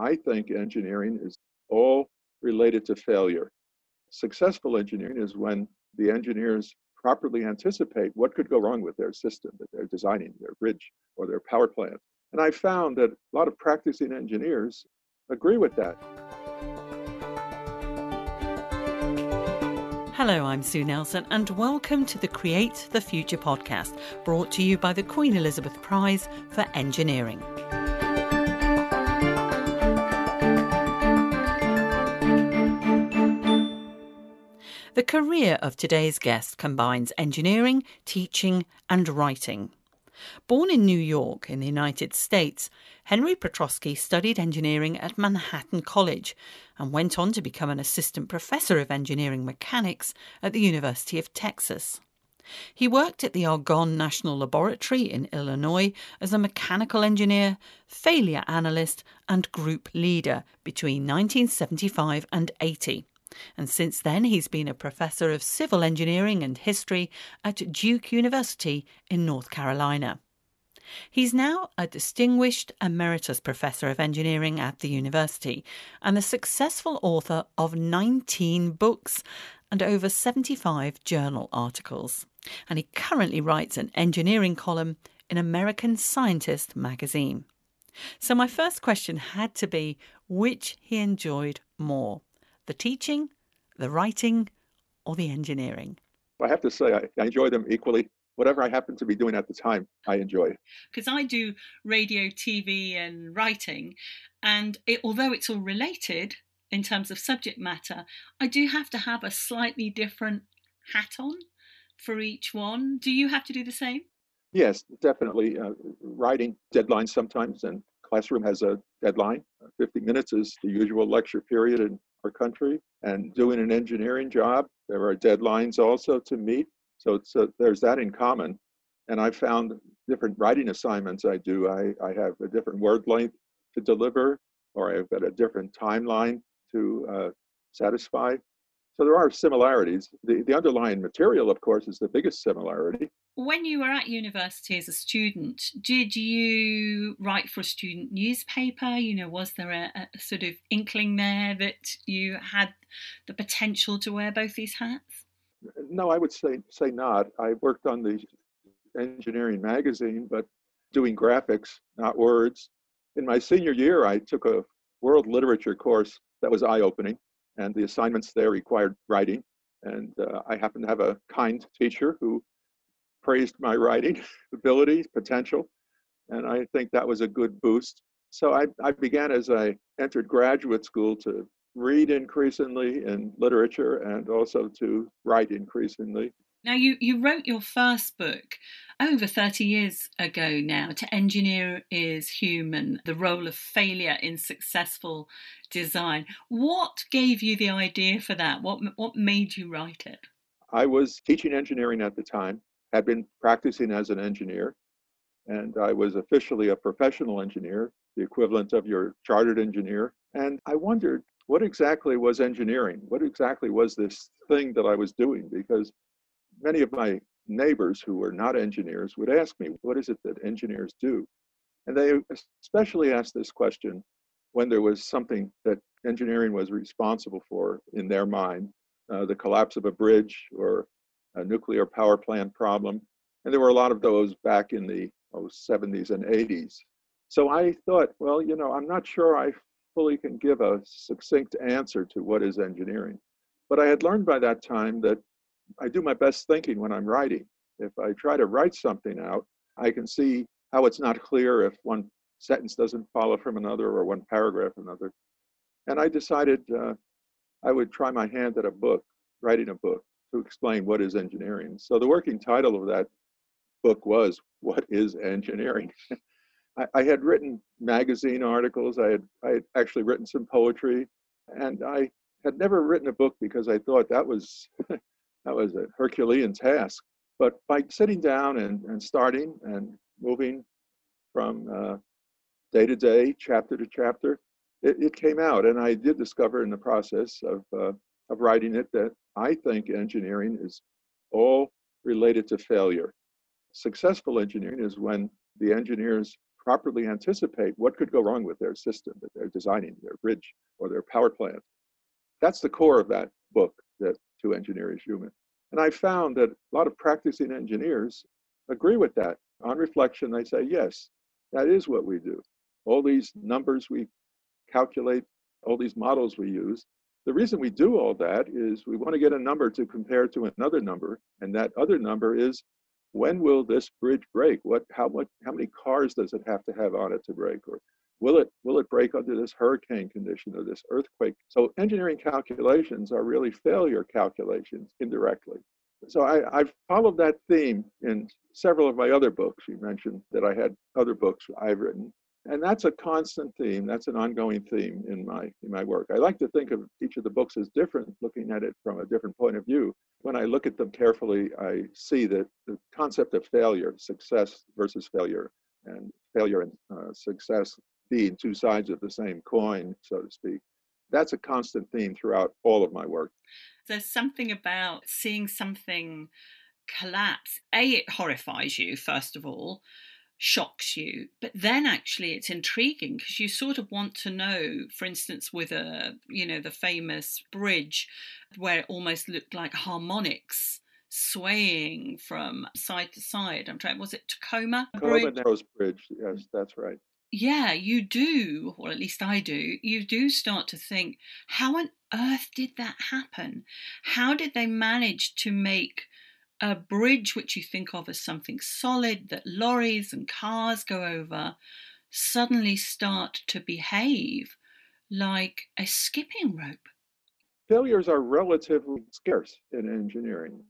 I think engineering is all related to failure. Successful engineering is when the engineers properly anticipate what could go wrong with their system that they're designing, their bridge or their power plant. And I found that a lot of practicing engineers agree with that. Hello, I'm Sue Nelson, and welcome to the Create the Future podcast, brought to you by the Queen Elizabeth Prize for Engineering. The career of today's guest combines engineering, teaching, and writing. Born in New York in the United States, Henry Petroski studied engineering at Manhattan College and went on to become an assistant professor of engineering mechanics at the University of Texas. He worked at the Argonne National Laboratory in Illinois as a mechanical engineer, failure analyst, and group leader between 1975 and 80. And since then, he's been a professor of civil engineering and history at Duke University in North Carolina. He's now a distinguished emeritus professor of engineering at the university and the successful author of 19 books and over 75 journal articles. And he currently writes an engineering column in American Scientist magazine. So, my first question had to be which he enjoyed more the teaching, the writing, or the engineering? I have to say, I, I enjoy them equally whatever I happen to be doing at the time, I enjoy. Because I do radio, TV, and writing, and it, although it's all related in terms of subject matter, I do have to have a slightly different hat on for each one. Do you have to do the same? Yes, definitely. Uh, writing deadlines sometimes, and classroom has a deadline. 50 minutes is the usual lecture period in our country. And doing an engineering job, there are deadlines also to meet. So, so there's that in common. And I found different writing assignments I do. I, I have a different word length to deliver, or I've got a different timeline to uh, satisfy. So there are similarities. The, the underlying material, of course, is the biggest similarity. When you were at university as a student, did you write for a student newspaper? You know, was there a, a sort of inkling there that you had the potential to wear both these hats? No, I would say say not. I worked on the engineering magazine, but doing graphics, not words. In my senior year, I took a world literature course that was eye-opening and the assignments there required writing. And uh, I happened to have a kind teacher who praised my writing ability, potential, and I think that was a good boost. So I, I began as I entered graduate school to read increasingly in literature and also to write increasingly. Now, you, you wrote your first book over 30 years ago now to Engineer is Human, the role of failure in successful design. What gave you the idea for that? What, what made you write it? I was teaching engineering at the time, had been practicing as an engineer, and I was officially a professional engineer, the equivalent of your chartered engineer. And I wondered what exactly was engineering? What exactly was this thing that I was doing? Because many of my neighbors who were not engineers would ask me, what is it that engineers do? And they especially asked this question when there was something that engineering was responsible for in their mind, uh, the collapse of a bridge or a nuclear power plant problem. And there were a lot of those back in the oh, 70s and 80s. So I thought, well, you know, I'm not sure I fully can give a succinct answer to what is engineering. But I had learned by that time that I do my best thinking when I'm writing. If I try to write something out, I can see how it's not clear if one sentence doesn't follow from another or one paragraph another. And I decided uh, I would try my hand at a book, writing a book to explain what is engineering. So the working title of that book was What is Engineering? I, I, had written magazine articles, I had, I had actually written some poetry, and I had never written a book because I thought that was that was a Herculean task. But by sitting down and, and starting and moving from uh, day to day, chapter to chapter, it, it, came out. And I did discover in the process of, uh, of writing it that I think engineering is all related to failure. Successful engineering is when the engineers properly anticipate what could go wrong with their system that they're designing, their bridge or their power plant. That's the core of that book, that To Engineer is Human. And I found that a lot of practicing engineers agree with that. On reflection, they say, yes, that is what we do. All these numbers we calculate, all these models we use, the reason we do all that is we want to get a number to compare to another number, and that other number is when will this bridge break? What, how much, how many cars does it have to have on it to break? Or will it, will it break under this hurricane condition or this earthquake? So engineering calculations are really failure calculations indirectly. So I, I've followed that theme in several of my other books. You mentioned that I had other books I've written and that's a constant theme that's an ongoing theme in my in my work i like to think of each of the books as different looking at it from a different point of view when i look at them carefully i see that the concept of failure success versus failure and failure and uh, success being two sides of the same coin so to speak. That's a constant theme throughout all of my work. There's something about seeing something collapse. A it horrifies you first of all shocks you but then actually it's intriguing because you sort of want to know for instance with a you know the famous bridge where it almost looked like harmonics swaying from side to side. I'm trying was it tacoma tacoma narrows bridge yes that's right yeah you do or at least i do you do start to think how on earth did that happen how did they manage to make a bridge which you think of as something solid that lorries and cars go over suddenly start to behave like a skipping rope. Failures are relatively scarce in engineering.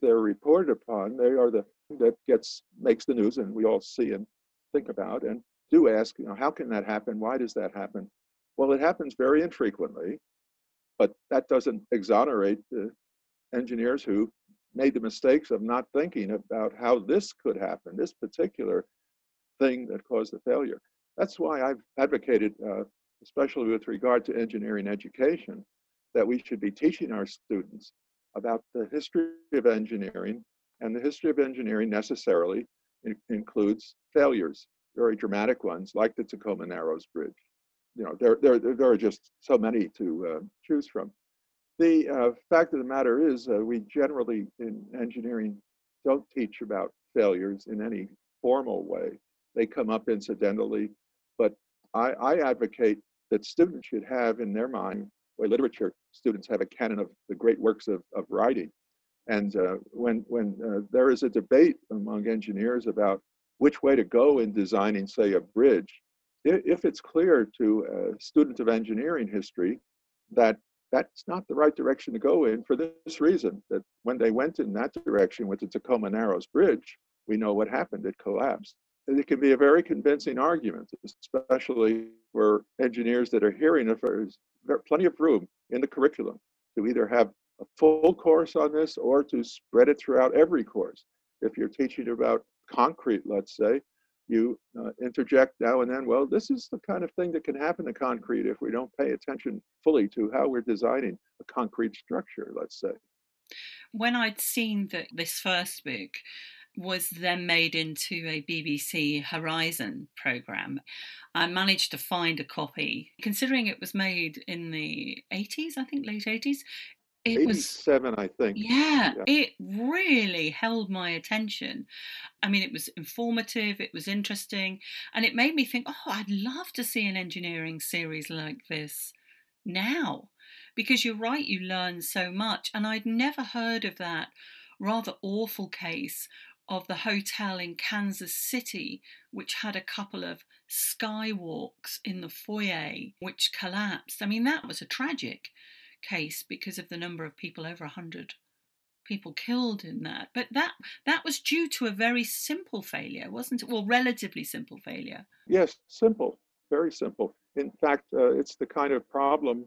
They're reported upon. They are the that gets makes the news, and we all see and think about and do ask, you know, how can that happen? Why does that happen? Well, it happens very infrequently, but that doesn't exonerate the engineers who made the mistakes of not thinking about how this could happen, this particular thing that caused the failure. That's why I've advocated, uh, especially with regard to engineering education, that we should be teaching our students about the history of engineering, and the history of engineering necessarily includes failures, very dramatic ones, like the Tacoma Narrows Bridge. You know, there, there, there are just so many to uh, choose from. The uh, fact of the matter is, uh, we generally in engineering don't teach about failures in any formal way. They come up incidentally, but I, I advocate that students should have in their mind, or literature students have a canon of the great works of, of writing. And uh, when, when uh, there is a debate among engineers about which way to go in designing, say, a bridge, if it's clear to a student of engineering history that that's not the right direction to go in for this reason that when they went in that direction with the Tacoma Narrows Bridge, we know what happened. It collapsed. And it can be a very convincing argument, especially for engineers that are hearing it. There's plenty of room in the curriculum to either have a full course on this or to spread it throughout every course. If you're teaching about concrete, let's say, you uh, interject now and then, well, this is the kind of thing that can happen to concrete if we don't pay attention fully to how we're designing a concrete structure, let's say. When I'd seen that this first book was then made into a BBC Horizon programme, I managed to find a copy. Considering it was made in the 80s, I think late 80s, it 87, was, I think. Yeah, yeah, it really held my attention. I mean, it was informative, it was interesting, and it made me think, oh, I'd love to see an engineering series like this now. Because you're right, you learn so much. And I'd never heard of that rather awful case of the hotel in Kansas City, which had a couple of skywalks in the foyer which collapsed. I mean, that was a tragic case because of the number of people over 100 people killed in that. But that that was due to a very simple failure wasn't it? Well relatively simple failure. Yes simple very simple. In fact uh, it's the kind of problem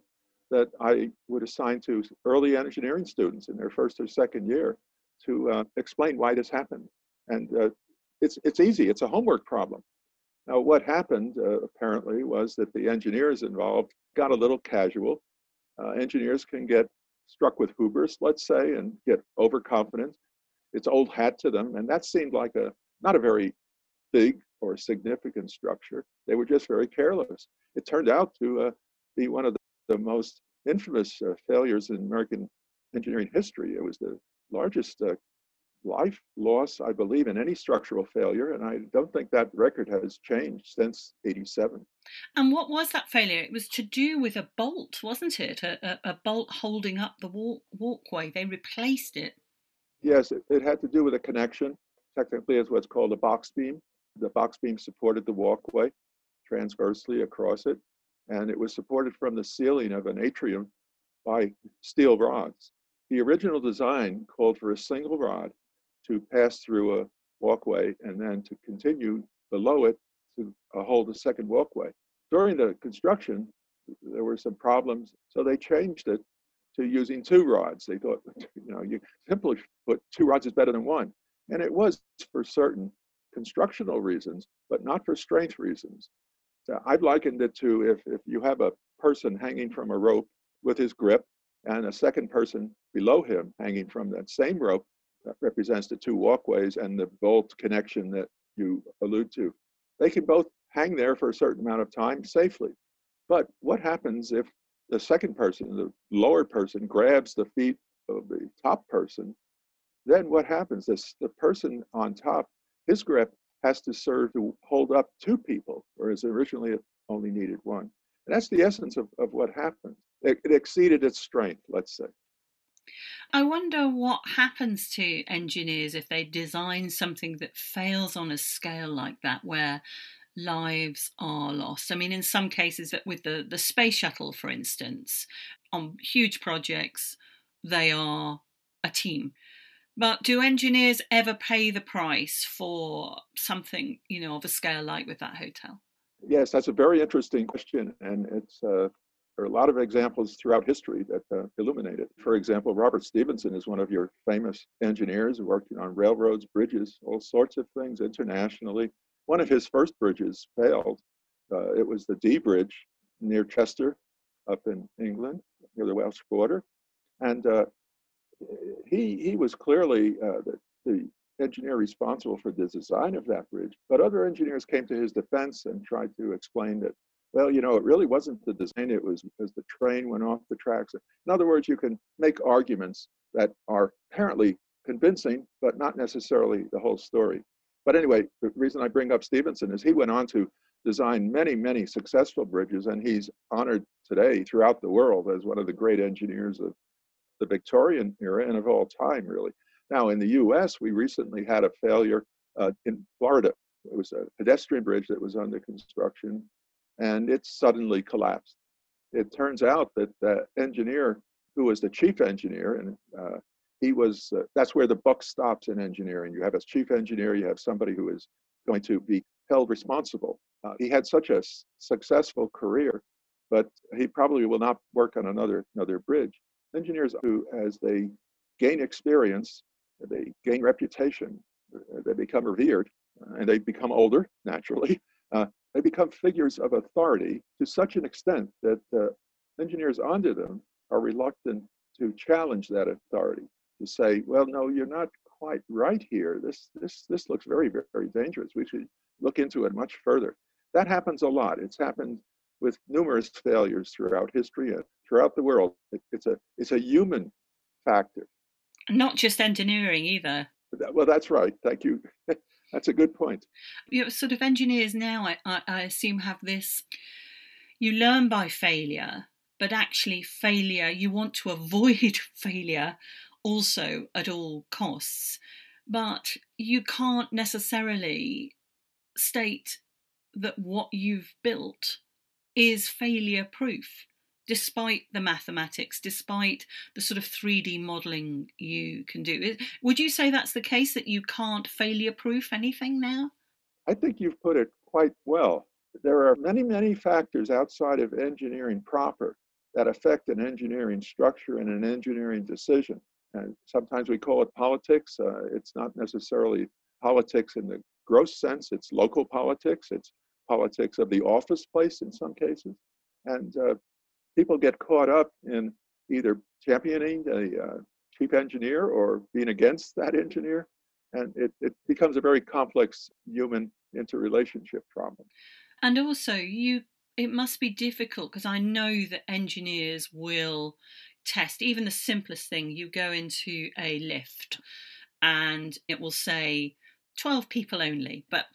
that i would assign to early engineering students in their first or second year to uh, explain why this happened. And uh, it's it's easy it's a homework problem. Now what happened uh, apparently was that the engineers involved got a little casual uh, engineers can get struck with hubris, let's say, and get overconfident. It's old hat to them, and that seemed like a not a very big or significant structure. They were just very careless. It turned out to uh, be one of the, the most infamous uh, failures in American engineering history. It was the largest uh, life loss, I believe, in any structural failure, and I don't think that record has changed since 87. And what was that failure? It was to do with a bolt, wasn't it? A, a, a bolt holding up the walk, walkway. They replaced it. Yes, it, it, had to do with a connection. Technically, it's what's called a box beam. The box beam supported the walkway transversely across it, and it was supported from the ceiling of an atrium by steel rods. The original design called for a single rod to pass through a walkway and then to continue below it to uh, hold a second walkway. During the construction, there were some problems, so they changed it to using two rods. They thought, you know, you simply put two rods is better than one. And it was for certain constructional reasons, but not for strength reasons. So I've likened it to if, if you have a person hanging from a rope with his grip and a second person below him hanging from that same rope, represents the two walkways and the bolt connection that you allude to. They can both hang there for a certain amount of time safely. But what happens if the second person, the lower person, grabs the feet of the top person? Then what happens? This the person on top, his grip has to serve to hold up two people, whereas originally it only needed one. And that's the essence of, of what happened. It, it exceeded its strength, let's say. I wonder what happens to engineers if they design something that fails on a scale like that, where lives are lost. I mean, in some cases, with the, the space shuttle, for instance, on huge projects, they are a team. But do engineers ever pay the price for something, you know, of a scale like with that hotel? Yes, that's a very interesting question, and it's uh, are a lot of examples throughout history that uh, illuminate it. For example, Robert Stephenson is one of your famous engineers who worked on railroads, bridges, all sorts of things internationally. One of his first bridges failed. Uh, it was the Dee Bridge near Chester up in England, near the Welsh border. And uh, he, he was clearly uh, the, the engineer responsible for the design of that bridge. But other engineers came to his defense and tried to explain that well, you know, it really wasn't the design, it was because the train went off the tracks. In other words, you can make arguments that are apparently convincing, but not necessarily the whole story. But anyway, the reason I bring up Stephenson is he went on to design many, many successful bridges, and he's honored today throughout the world as one of the great engineers of the Victorian era and of all time, really. Now, in the US, we recently had a failure uh, in Florida. It was a pedestrian bridge that was under construction and it suddenly collapsed. It turns out that the engineer who was the chief engineer, and uh, he was, uh, that's where the buck stops in engineering. You have a chief engineer, you have somebody who is going to be held responsible. Uh, he had such a successful career, but he probably will not work on another, another bridge. Engineers who, as they gain experience, they gain reputation, uh, they become revered, uh, and they become older, naturally. They become figures of authority to such an extent that uh, engineers under them are reluctant to challenge that authority to say, well, no, you're not quite right here. This, this, this looks very, very dangerous. We should look into it much further. That happens a lot. It's happened with numerous failures throughout history and throughout the world. It, it's, a, it's a human factor. Not just engineering either. Well, that's right. Thank you. That's a good point. You know, sort of engineers now, I, I, I assume, have this. You learn by failure, but actually, failure, you want to avoid failure also at all costs. But you can't necessarily state that what you've built is failure proof despite the mathematics, despite the sort of 3D modeling you can do. Would you say that's the case that you can't failure proof anything now? I think you've put it quite well. There are many, many factors outside of engineering proper that affect an engineering structure and an engineering decision. And sometimes we call it politics. Uh, it's not necessarily politics in the gross sense, it's local politics, it's politics of the office place in some cases. And uh, people get caught up in either championing a uh, chief engineer or being against that engineer. And it, it becomes a very complex human interrelationship problem. And also, you it must be difficult because I know that engineers will test even the simplest thing. You go into a lift and it will say 12 people only, but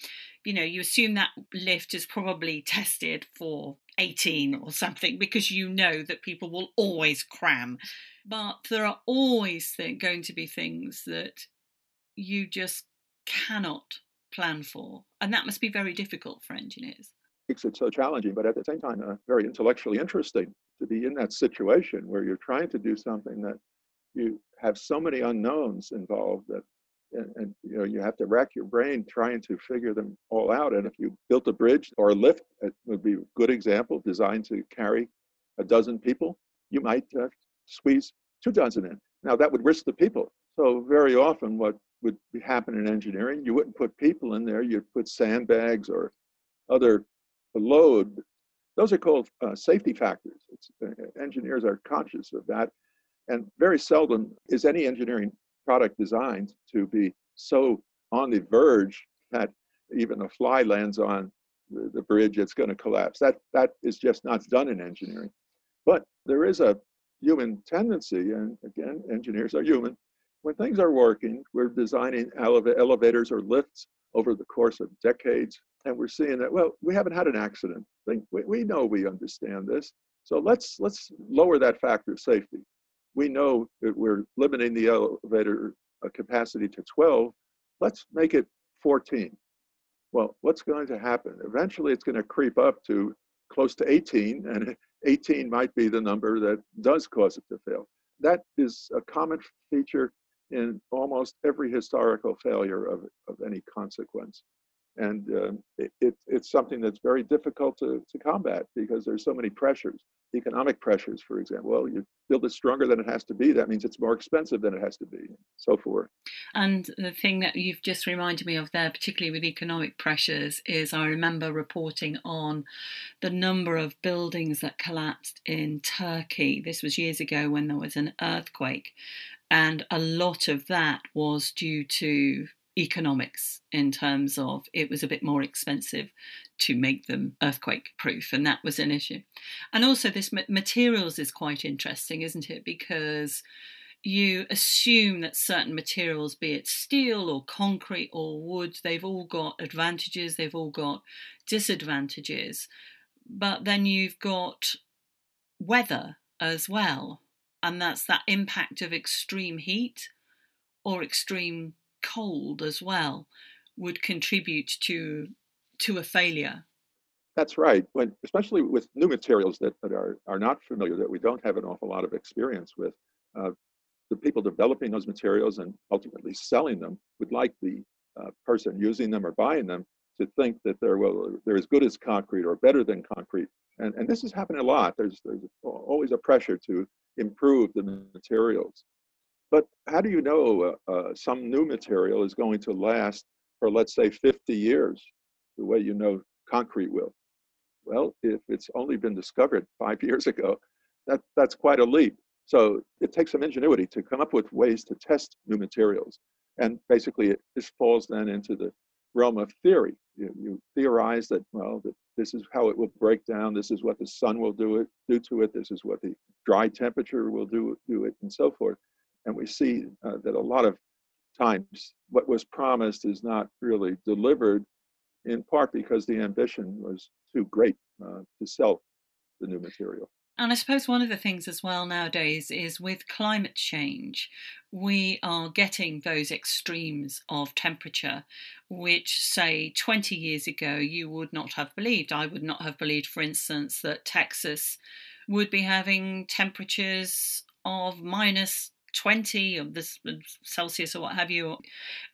you know, you assume that lift is probably tested for 18 or something because you know that people will always cram. But there are always going to be things that you just cannot plan for. And that must be very difficult for engineers. Makes it so challenging, but at the same time, uh, very intellectually interesting to be in that situation where you're trying to do something that you have so many unknowns involved that and, and, you know you have to rack your brain trying to figure them all out and if you built a bridge or a lift it would be a good example designed to carry a dozen people you might uh, squeeze two dozen in. Now that would risk the people. So very often what would happen in engineering you wouldn't put people in there you'd put sandbags or other load. Those are called uh, safety factors. Uh, engineers are conscious of that and very seldom is any engineering product designed to be so on the verge that even a fly lands on the, the bridge, it's going to collapse. That that is just not done in engineering. But there is a human tendency, and again, engineers are human. When things are working, we're designing eleva- elevators or lifts over the course of decades, and we're seeing that well, we haven't had an accident. We, we know we understand this, so let's let's lower that factor of safety we know that we're limiting the elevator uh, capacity to 12. Let's make it 14. Well, what's going to happen? Eventually, it's going to creep up to close to 18, and 18 might be the number that does cause it to fail. That is a common feature in almost every historical failure of, of any consequence. And uh, it, it, it's something that's very difficult to, to combat because there's so many pressures economic pressures, for example. Well, you build it stronger than it has to be. That means it's more expensive than it has to be, so forth. And the thing that you've just reminded me of there, particularly with economic pressures, is I remember reporting on the number of buildings that collapsed in Turkey. This was years ago when there was an earthquake. And a lot of that was due to economics in terms of it was a bit more expensive to make them earthquake proof and that was an issue. And also this materials is quite interesting isn't it? Because you assume that certain materials be it steel or concrete or wood they've all got advantages they've all got disadvantages but then you've got weather as well and that's that impact of extreme heat or extreme cold as well would contribute to to a failure. That's right. When, especially with new materials that, that are, are not familiar, that we don't have an awful lot of experience with, uh, the people developing those materials and ultimately selling them would like the uh, person using them or buying them to think that they're well they're as good as concrete or better than concrete. And, and this is happening a lot. There's there's always a pressure to improve the materials. But how do you know uh, uh, some new material is going to last for, let's say, 50 years, the way you know concrete will? Well, if it's only been discovered five years ago, that, that's quite a leap. So it takes some ingenuity to come up with ways to test new materials. And basically, it, this falls then into the realm of theory. You, you theorize that, well, that this is how it will break down. This is what the sun will do it do to it. This is what the dry temperature will do do it, and so forth. And we see uh, that a lot of times what was promised is not really delivered, in part because the ambition was too great uh, to sell the new material. And I suppose one of the things as well nowadays is with climate change, we are getting those extremes of temperature, which, say, 20 years ago, you would not have believed. I would not have believed, for instance, that Texas would be having temperatures of minus 20 of this uh, Celsius or what have you.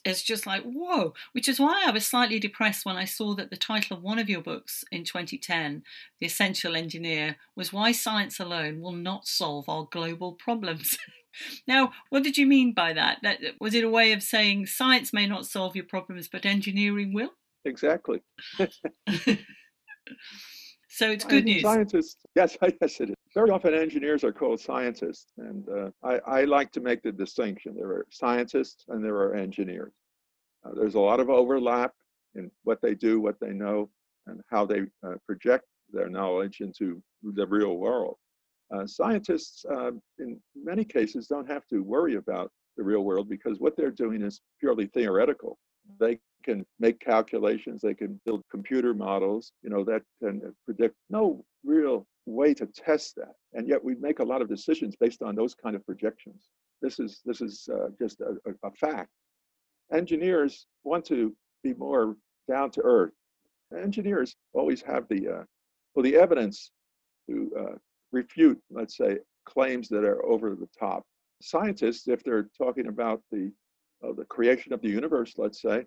It's just like, whoa, which is why I was slightly depressed when I saw that the title of one of your books in 2010, The Essential Engineer, was Why Science Alone Will Not Solve Our Global Problems. now, what did you mean by that? that? Uh, was it a way of saying science may not solve your problems, but engineering will? Exactly. So it's good news. Scientists, yes, yes, it is. Very often engineers are called scientists, and uh, I, I, like to make the distinction. There are scientists and there are engineers. Uh, there's a lot of overlap in what they do, what they know, and how they uh, project their knowledge into the real world. Uh, scientists, uh, in many cases, don't have to worry about the real world because what they're doing is purely theoretical. They can make calculations, they can build computer models, you know, that can predict no real way to test that. And yet we make a lot of decisions based on those kind of projections. This is, this is uh, just a, a, a fact. Engineers want to be more down to earth. Engineers always have the, uh, well, the evidence to uh, refute, let's say, claims that are over the top. Scientists, if they're talking about the, uh, the creation of the universe, let's say,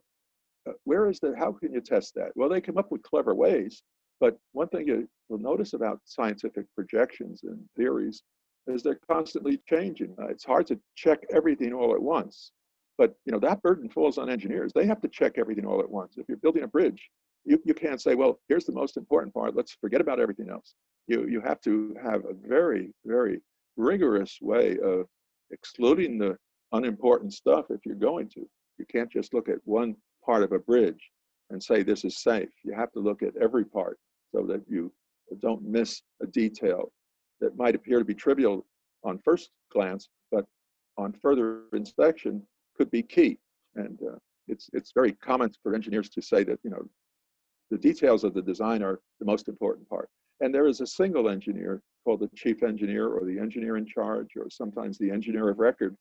where is the, how can you test that? Well, they come up with clever ways, but one thing you will notice about scientific projections and theories is they're constantly changing. Uh, it's hard to check everything all at once, but you know that burden falls on engineers. They have to check everything all at once. If you're building a bridge, you, you can't say, well, here's the most important part. Let's forget about everything else. You you have to have a very very rigorous way of excluding the unimportant stuff if you're going to. You can't just look at one part of a bridge and say this is safe. You have to look at every part so that you don't miss a detail that might appear to be trivial on first glance, but on further inspection could be key. And uh, it's it's very common for engineers to say that you know the details of the design are the most important part. And there is a single engineer called the chief engineer or the engineer in charge or sometimes the engineer of record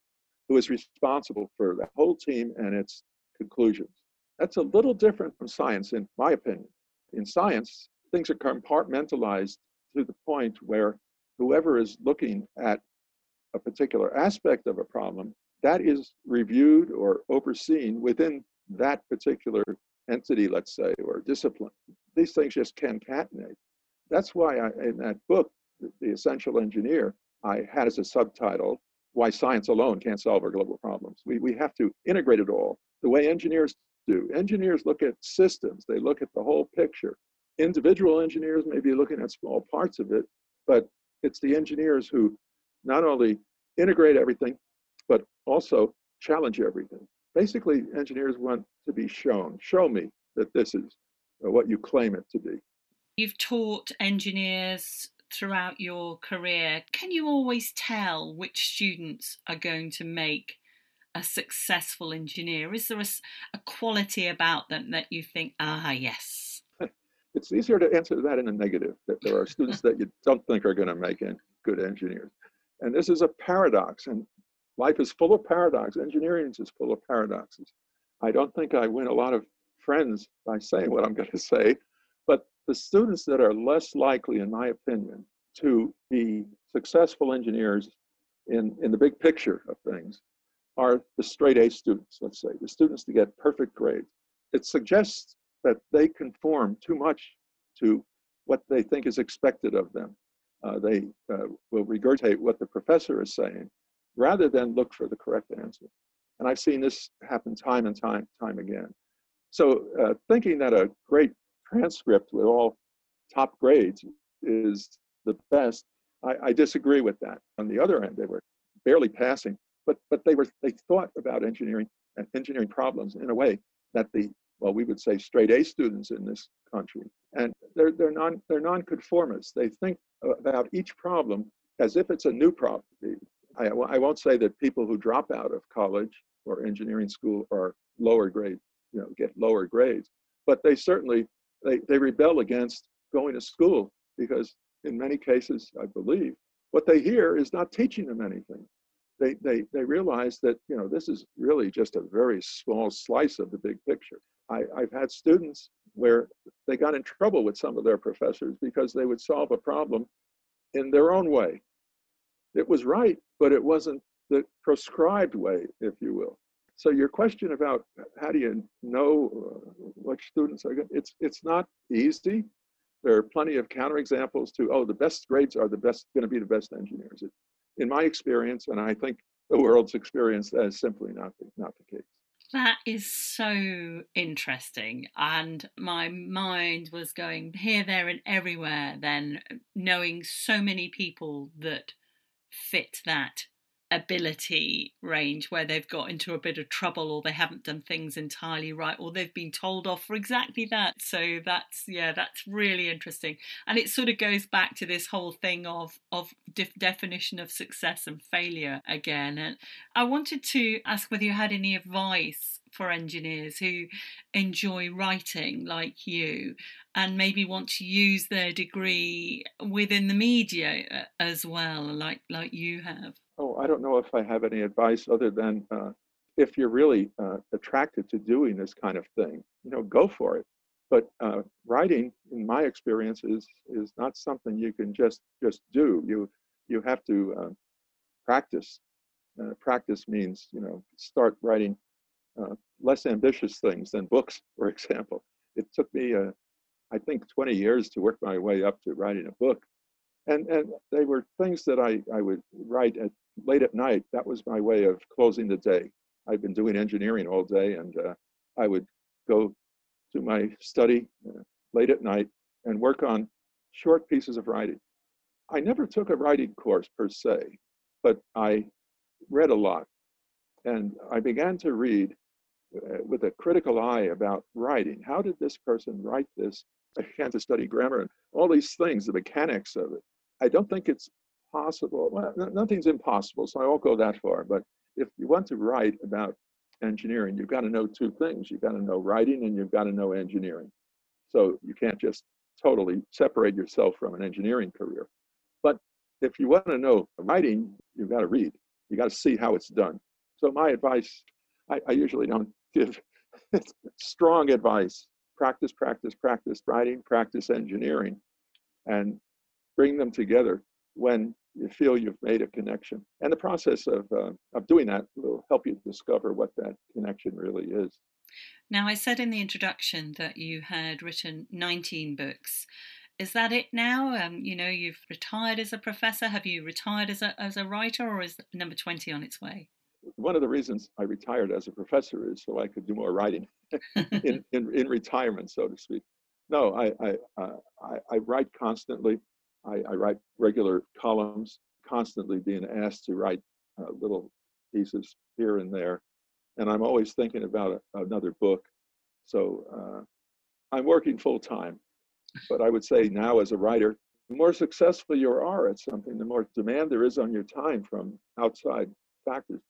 who is responsible for the whole team and its conclusions. That's a little different from science, in my opinion. In science, things are compartmentalized to the point where whoever is looking at a particular aspect of a problem, that is reviewed or overseen within that particular entity, let's say, or discipline. These things just concatenate. That's why I, in that book, The Essential Engineer, I had as a subtitle, Why Science Alone Can't Solve Our Global Problems. We, we have to integrate it all the way engineers do. Engineers look at systems, they look at the whole picture. Individual engineers may be looking at small parts of it, but it's the engineers who not only integrate everything, but also challenge everything. Basically, engineers want to be shown. Show me that this is what you claim it to be. You've taught engineers throughout your career. Can you always tell which students are going to make a successful engineer? Is there a, a quality about them that you think, ah, yes? It's easier to answer that in a negative, that there are students that you don't think are going to make good engineers. And this is a paradox, and life is full of paradoxes. Engineering is full of paradoxes. I don't think I win a lot of friends by saying what I'm going to say, but the students that are less likely, in my opinion, to be successful engineers in, in the big picture of things are the straight A students, let's say, the students to get perfect grades. It suggests that they conform too much to what they think is expected of them. Uh, they uh, will regurgitate what the professor is saying rather than look for the correct answer. And I've seen this happen time and time, time again. So uh, thinking that a great transcript with all top grades is the best, I, I disagree with that. On the other end, they were barely passing but but they were they thought about engineering and engineering problems in a way that the well we would say straight A students in this country and they're they're non they're nonconformists. They think about each problem as if it's a new problem. I, I won't say that people who drop out of college or engineering school are lower grade, you know, get lower grades, but they certainly they, they rebel against going to school because in many cases, I believe, what they hear is not teaching them anything they, they, they realize that, you know, this is really just a very small slice of the big picture. I, I've had students where they got in trouble with some of their professors because they would solve a problem in their own way. It was right, but it wasn't the prescribed way, if you will. So your question about how do you know uh, which students are good, it's, it's not easy. There are plenty of counterexamples to, oh, the best grades are the best, going to be the best engineers. It, in my experience, and I think the world's experience, that is simply not the, not the case. That is so interesting. And my mind was going here, there, and everywhere, then knowing so many people that fit that ability range where they've got into a bit of trouble or they haven't done things entirely right or they've been told off for exactly that. So that's yeah that's really interesting. And it sort of goes back to this whole thing of of def- definition of success and failure again. And i wanted to ask whether you had any advice for engineers who enjoy writing like you and maybe want to use their degree within the media uh, as well like like you have Oh, I don't know if I have any advice other than uh, if you're really uh, attracted to doing this kind of thing, you know, go for it. But uh, writing, in my experience, is is not something you can just just do. You you have to uh, practice. Uh, practice means you know start writing uh, less ambitious things than books, for example. It took me, I think, 20 years to work my way up to writing a book and and they were things that I, I would write at late at night. That was my way of closing the day. I'd been doing engineering all day, and uh, I would go to my study uh, late at night and work on short pieces of writing. I never took a writing course per se, but I read a lot, and I began to read uh, with a critical eye about writing. How did this person write this? I began to study grammar and all these things, the mechanics of it. I don't think it's possible. Well, nothing's impossible, so I won't go that far. But if you want to write about engineering, you've got to know two things. You've got to know writing and you've got to know engineering. So you can't just totally separate yourself from an engineering career. But if you want to know writing, you've got to read. You got to see how it's done. So my advice, I, I usually don't give strong advice. Practice, practice, practice writing, practice engineering, and bring them together when you feel you've made a connection. And the process of, uh, of doing that will help you discover what that connection really is. Now, I said in the introduction that you had written 19 books. Is that it now? Um, you know, you've retired as a professor. Have you retired as a, as a writer, or is number 20 on its way? One of the reasons I retired as a professor is so I could do more writing in, in, in retirement, so to speak. No, I, I, uh, I, I write constantly. I, I write regular columns, constantly being asked to write uh, little pieces here and there. And I'm always thinking about a, another book. So uh, I'm working full time. But I would say now, as a writer, the more successful you are at something, the more demand there is on your time from outside factors.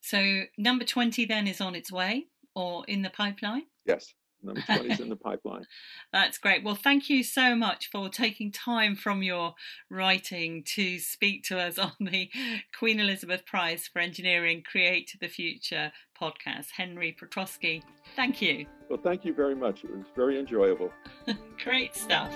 So, number 20 then is on its way or in the pipeline? Yes. Number 20 is in the pipeline. That's great. Well, thank you so much for taking time from your writing to speak to us on the Queen Elizabeth Prize for Engineering Create the Future podcast. Henry Petroski, thank you. Well, thank you very much. It was very enjoyable. great stuff.